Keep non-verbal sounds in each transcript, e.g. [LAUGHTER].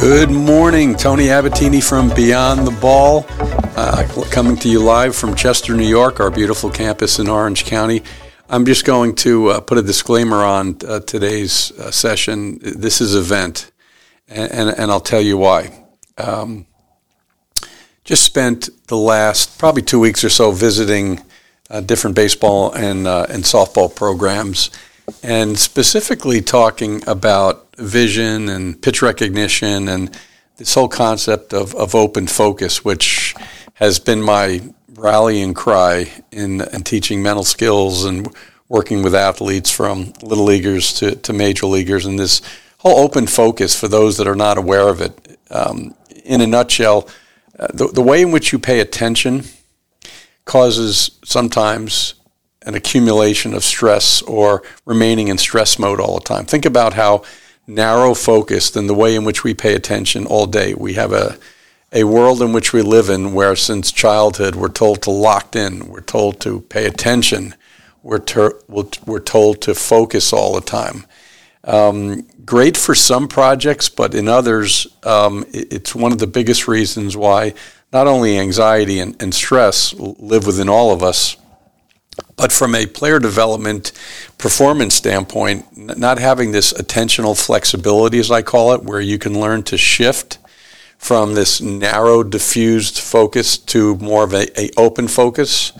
Good morning, Tony Abbatine from Beyond the Ball, uh, coming to you live from Chester, New York, our beautiful campus in Orange County. I'm just going to uh, put a disclaimer on uh, today's uh, session. This is event, and, and, and I'll tell you why. Um, just spent the last probably two weeks or so visiting uh, different baseball and uh, and softball programs, and specifically talking about vision and pitch recognition and this whole concept of, of open focus, which has been my rallying cry in, in teaching mental skills and working with athletes from little leaguers to, to major leaguers. And this whole open focus for those that are not aware of it. Um, in a nutshell, uh, the, the way in which you pay attention causes sometimes an accumulation of stress or remaining in stress mode all the time. Think about how narrow focused and the way in which we pay attention all day. We have a a world in which we live in where since childhood we're told to lock in, we're told to pay attention, we're, ter- we're told to focus all the time. Um, great for some projects, but in others, um, it's one of the biggest reasons why not only anxiety and, and stress live within all of us, but from a player development performance standpoint, not having this attentional flexibility, as I call it, where you can learn to shift from this narrow, diffused focus to more of a, a open focus.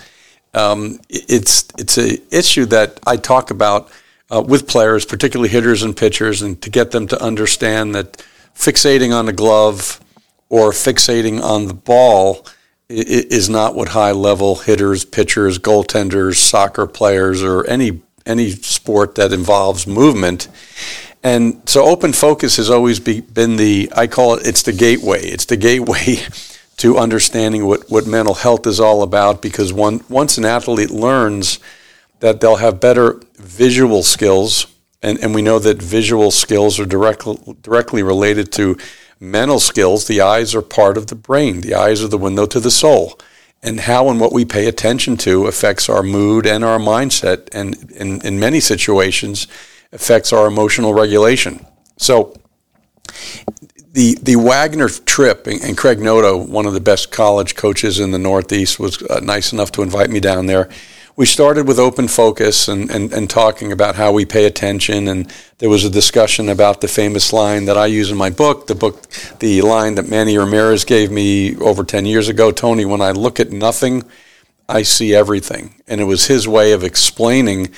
Um, it's it's a issue that I talk about uh, with players, particularly hitters and pitchers, and to get them to understand that fixating on the glove or fixating on the ball is not what high level hitters, pitchers, goaltenders, soccer players, or any any sport that involves movement and so open focus has always be, been the, I call it, it's the gateway. It's the gateway [LAUGHS] to understanding what, what mental health is all about because one, once an athlete learns that they'll have better visual skills, and, and we know that visual skills are directly, directly related to mental skills. The eyes are part of the brain, the eyes are the window to the soul. And how and what we pay attention to affects our mood and our mindset. And in, in many situations, affects our emotional regulation. So the the Wagner trip and Craig Noto, one of the best college coaches in the Northeast, was uh, nice enough to invite me down there. We started with open focus and, and, and talking about how we pay attention, and there was a discussion about the famous line that I use in my book, the book, the line that Manny Ramirez gave me over ten years ago. Tony, when I look at nothing, I see everything, and it was his way of explaining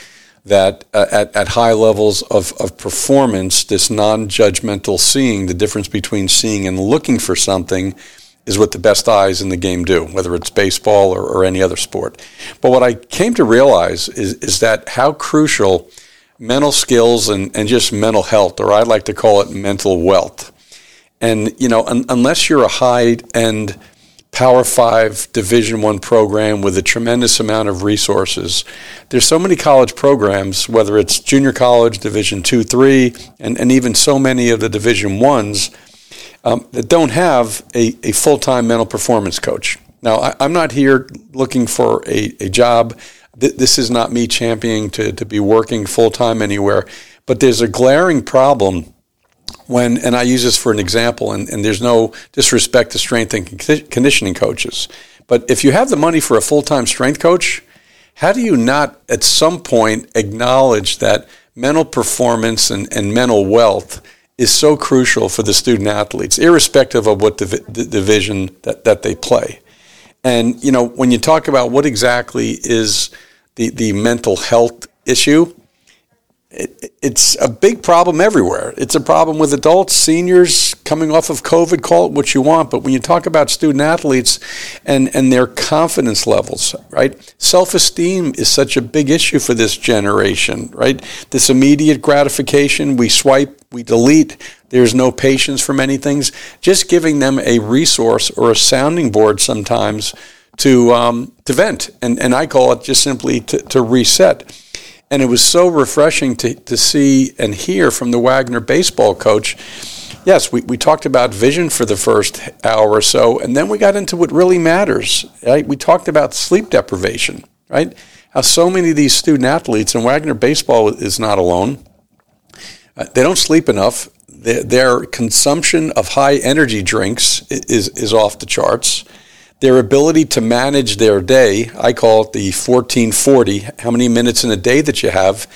that uh, at, at high levels of, of performance, this non judgmental seeing, the difference between seeing and looking for something, is what the best eyes in the game do, whether it's baseball or, or any other sport. But what I came to realize is, is that how crucial mental skills and, and just mental health, or I like to call it mental wealth. And, you know, un- unless you're a high end Power Five Division One program with a tremendous amount of resources. There's so many college programs, whether it's junior college, Division Two, Three, and, and even so many of the Division Ones um, that don't have a, a full time mental performance coach. Now, I, am not here looking for a, a job. Th- this is not me championing to, to be working full time anywhere, but there's a glaring problem when, and I use this for an example, and, and there's no disrespect to strength and conditioning coaches, but if you have the money for a full time strength coach, how do you not at some point acknowledge that mental performance and, and mental wealth is so crucial for the student athletes, irrespective of what div- division that, that they play? And, you know, when you talk about what exactly is the, the mental health issue, it, it's a big problem everywhere. It's a problem with adults, seniors coming off of COVID, call it what you want. But when you talk about student athletes and, and their confidence levels, right? Self esteem is such a big issue for this generation, right? This immediate gratification, we swipe, we delete, there's no patience for many things. Just giving them a resource or a sounding board sometimes to, um, to vent. And, and I call it just simply to, to reset and it was so refreshing to, to see and hear from the Wagner baseball coach. Yes, we, we talked about vision for the first hour or so, and then we got into what really matters. Right? We talked about sleep deprivation, right? How so many of these student athletes, and Wagner baseball is not alone, uh, they don't sleep enough. Their, their consumption of high energy drinks is, is off the charts. Their ability to manage their day, I call it the 1440, how many minutes in a day that you have,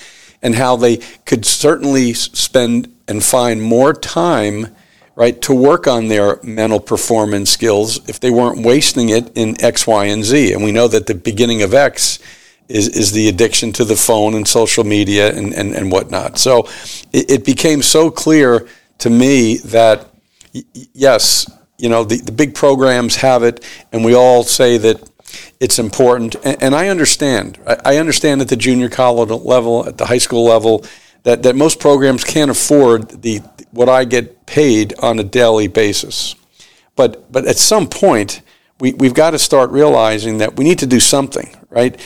and how they could certainly spend and find more time right, to work on their mental performance skills if they weren't wasting it in X, Y, and Z. And we know that the beginning of X is, is the addiction to the phone and social media and, and, and whatnot. So it, it became so clear to me that, yes, you know, the, the big programs have it, and we all say that it's important. And, and I understand. I, I understand at the junior college level, at the high school level, that, that most programs can't afford the what I get paid on a daily basis. But but at some point, we, we've got to start realizing that we need to do something, right?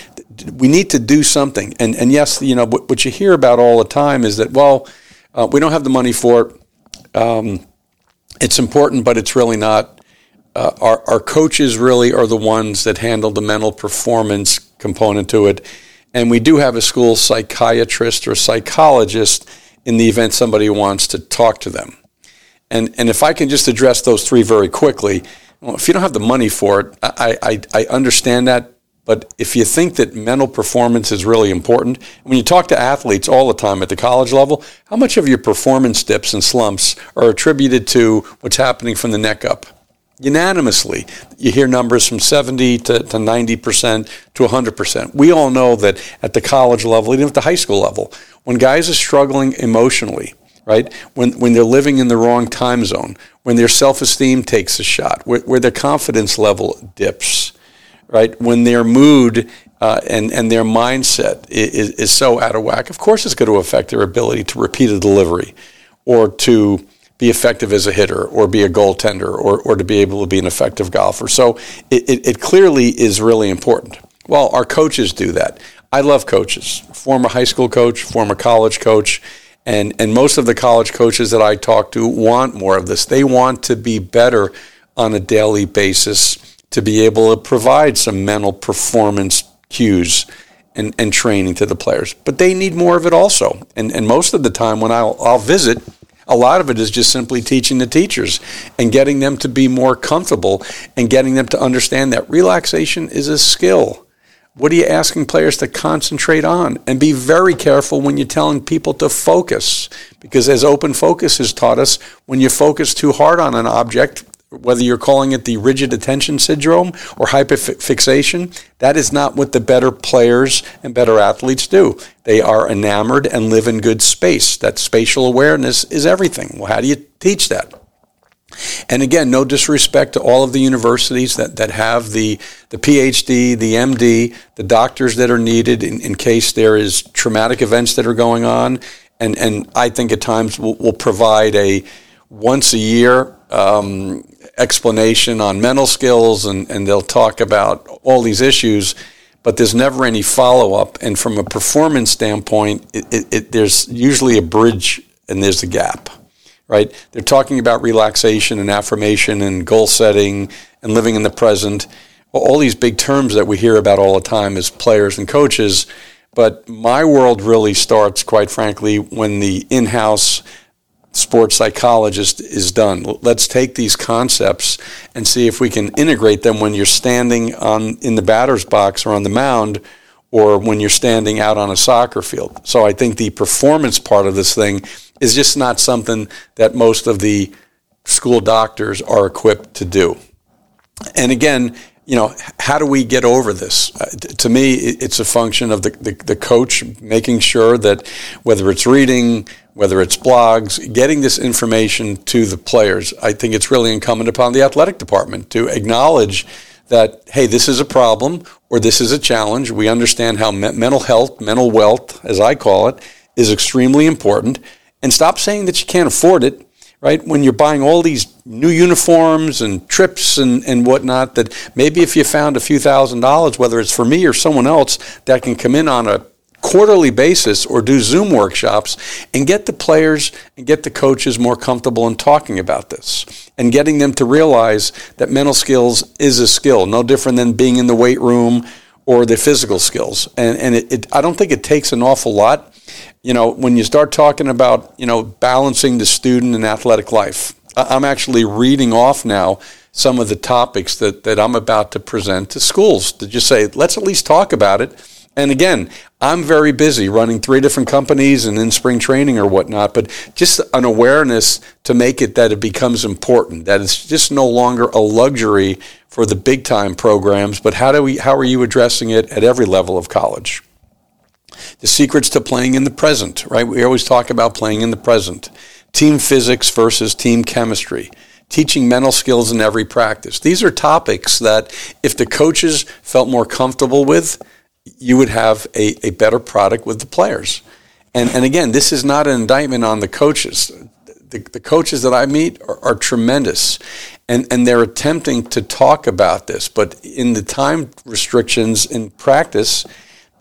We need to do something. And and yes, you know what, what you hear about all the time is that well, uh, we don't have the money for it. Um, it's important, but it's really not. Uh, our, our coaches really are the ones that handle the mental performance component to it and we do have a school psychiatrist or psychologist in the event somebody wants to talk to them. And, and if I can just address those three very quickly, well, if you don't have the money for it, I, I, I understand that. But if you think that mental performance is really important, when you talk to athletes all the time at the college level, how much of your performance dips and slumps are attributed to what's happening from the neck up? unanimously. You hear numbers from 70 to, to 90% to 100%. We all know that at the college level, even at the high school level, when guys are struggling emotionally, right, when, when they're living in the wrong time zone, when their self esteem takes a shot, where, where their confidence level dips, right, when their mood uh, and, and their mindset is, is so out of whack, of course it's going to affect their ability to repeat a delivery or to be effective as a hitter or be a goaltender or, or to be able to be an effective golfer. So it, it, it clearly is really important. Well, our coaches do that. I love coaches, former high school coach, former college coach, and, and most of the college coaches that I talk to want more of this. They want to be better on a daily basis to be able to provide some mental performance cues and, and training to the players. But they need more of it also. And, and most of the time when I'll, I'll visit, a lot of it is just simply teaching the teachers and getting them to be more comfortable and getting them to understand that relaxation is a skill. What are you asking players to concentrate on? And be very careful when you're telling people to focus. Because as open focus has taught us, when you focus too hard on an object, whether you're calling it the rigid attention syndrome or hyperfixation, that is not what the better players and better athletes do. They are enamored and live in good space. That spatial awareness is everything. Well, how do you teach that? And again, no disrespect to all of the universities that, that have the, the PhD, the MD, the doctors that are needed in, in case there is traumatic events that are going on. And, and I think at times will will provide a once a year um, explanation on mental skills and, and they'll talk about all these issues, but there's never any follow up. And from a performance standpoint, it, it, it, there's usually a bridge and there's a gap, right? They're talking about relaxation and affirmation and goal setting and living in the present. All these big terms that we hear about all the time as players and coaches. But my world really starts, quite frankly, when the in house sports psychologist is done. Let's take these concepts and see if we can integrate them when you're standing on in the batter's box or on the mound or when you're standing out on a soccer field. So I think the performance part of this thing is just not something that most of the school doctors are equipped to do. And again, you know, how do we get over this? Uh, t- to me, it's a function of the, the, the, coach making sure that whether it's reading, whether it's blogs, getting this information to the players. I think it's really incumbent upon the athletic department to acknowledge that, hey, this is a problem or this is a challenge. We understand how me- mental health, mental wealth, as I call it, is extremely important. And stop saying that you can't afford it, right? When you're buying all these new uniforms and trips and, and whatnot, that maybe if you found a few thousand dollars, whether it's for me or someone else, that can come in on a quarterly basis or do Zoom workshops and get the players and get the coaches more comfortable in talking about this and getting them to realize that mental skills is a skill, no different than being in the weight room or the physical skills. And, and it, it, I don't think it takes an awful lot. You know, when you start talking about, you know, balancing the student and athletic life, I'm actually reading off now some of the topics that, that I'm about to present to schools to just say, let's at least talk about it. And again, I'm very busy running three different companies and in spring training or whatnot, but just an awareness to make it that it becomes important, that it's just no longer a luxury for the big time programs, but how do we how are you addressing it at every level of college? The secrets to playing in the present, right? We always talk about playing in the present. Team physics versus team chemistry teaching mental skills in every practice. These are topics that if the coaches felt more comfortable with, you would have a, a better product with the players. And, and again, this is not an indictment on the coaches. The, the coaches that I meet are, are tremendous, and, and they're attempting to talk about this, but in the time restrictions in practice,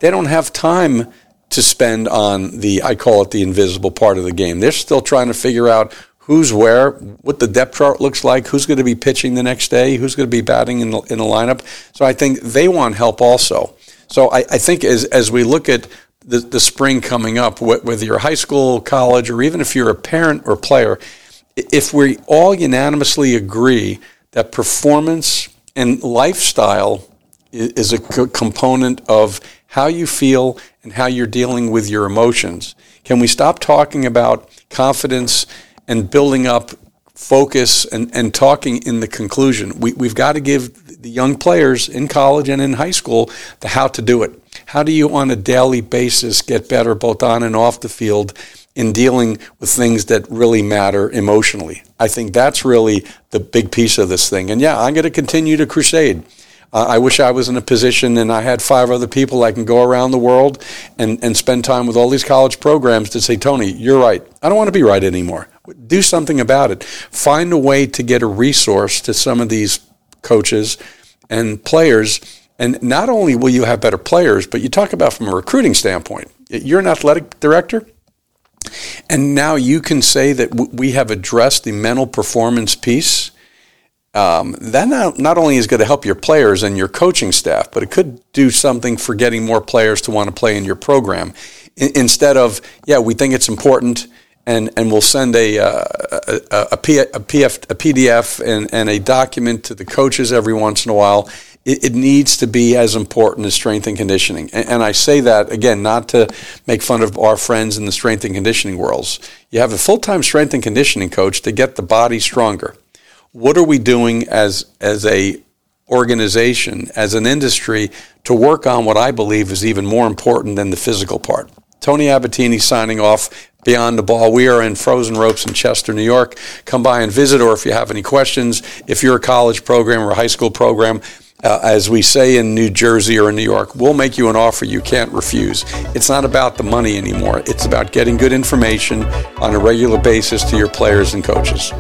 they don't have time to spend on the, I call it the invisible part of the game. They're still trying to figure out who's where, what the depth chart looks like, who's going to be pitching the next day, who's going to be batting in the, in the lineup. So I think they want help also. So I, I think as, as we look at the, the spring coming up, whether you're high school, college, or even if you're a parent or player, if we all unanimously agree that performance and lifestyle is a component of how you feel and how you're dealing with your emotions, can we stop talking about confidence and building up focus and, and talking in the conclusion? We, we've got to give the young players in college and in high school the how to do it. How do you, on a daily basis, get better both on and off the field in dealing with things that really matter emotionally? I think that's really the big piece of this thing. And yeah, I'm going to continue to crusade. Uh, I wish I was in a position and I had five other people I can go around the world and, and spend time with all these college programs to say, Tony, you're right. I don't want to be right anymore. Do something about it. Find a way to get a resource to some of these coaches and players. And not only will you have better players, but you talk about from a recruiting standpoint. You're an athletic director, and now you can say that we have addressed the mental performance piece. Um, that not, not only is going to help your players and your coaching staff, but it could do something for getting more players to want to play in your program. I, instead of, yeah, we think it's important and, and we'll send a, uh, a, a, P, a, PF, a PDF and, and a document to the coaches every once in a while. It, it needs to be as important as strength and conditioning. And, and, I say that, again, not to make fun of our friends in the strength and conditioning worlds. You have a full time strength and conditioning coach to get the body stronger. What are we doing as, as a organization, as an industry, to work on what I believe is even more important than the physical part? Tony Abbatine signing off beyond the ball. We are in Frozen Ropes in Chester, New York. Come by and visit, or if you have any questions, if you're a college program or a high school program, uh, as we say in New Jersey or in New York, we'll make you an offer you can't refuse. It's not about the money anymore. It's about getting good information on a regular basis to your players and coaches.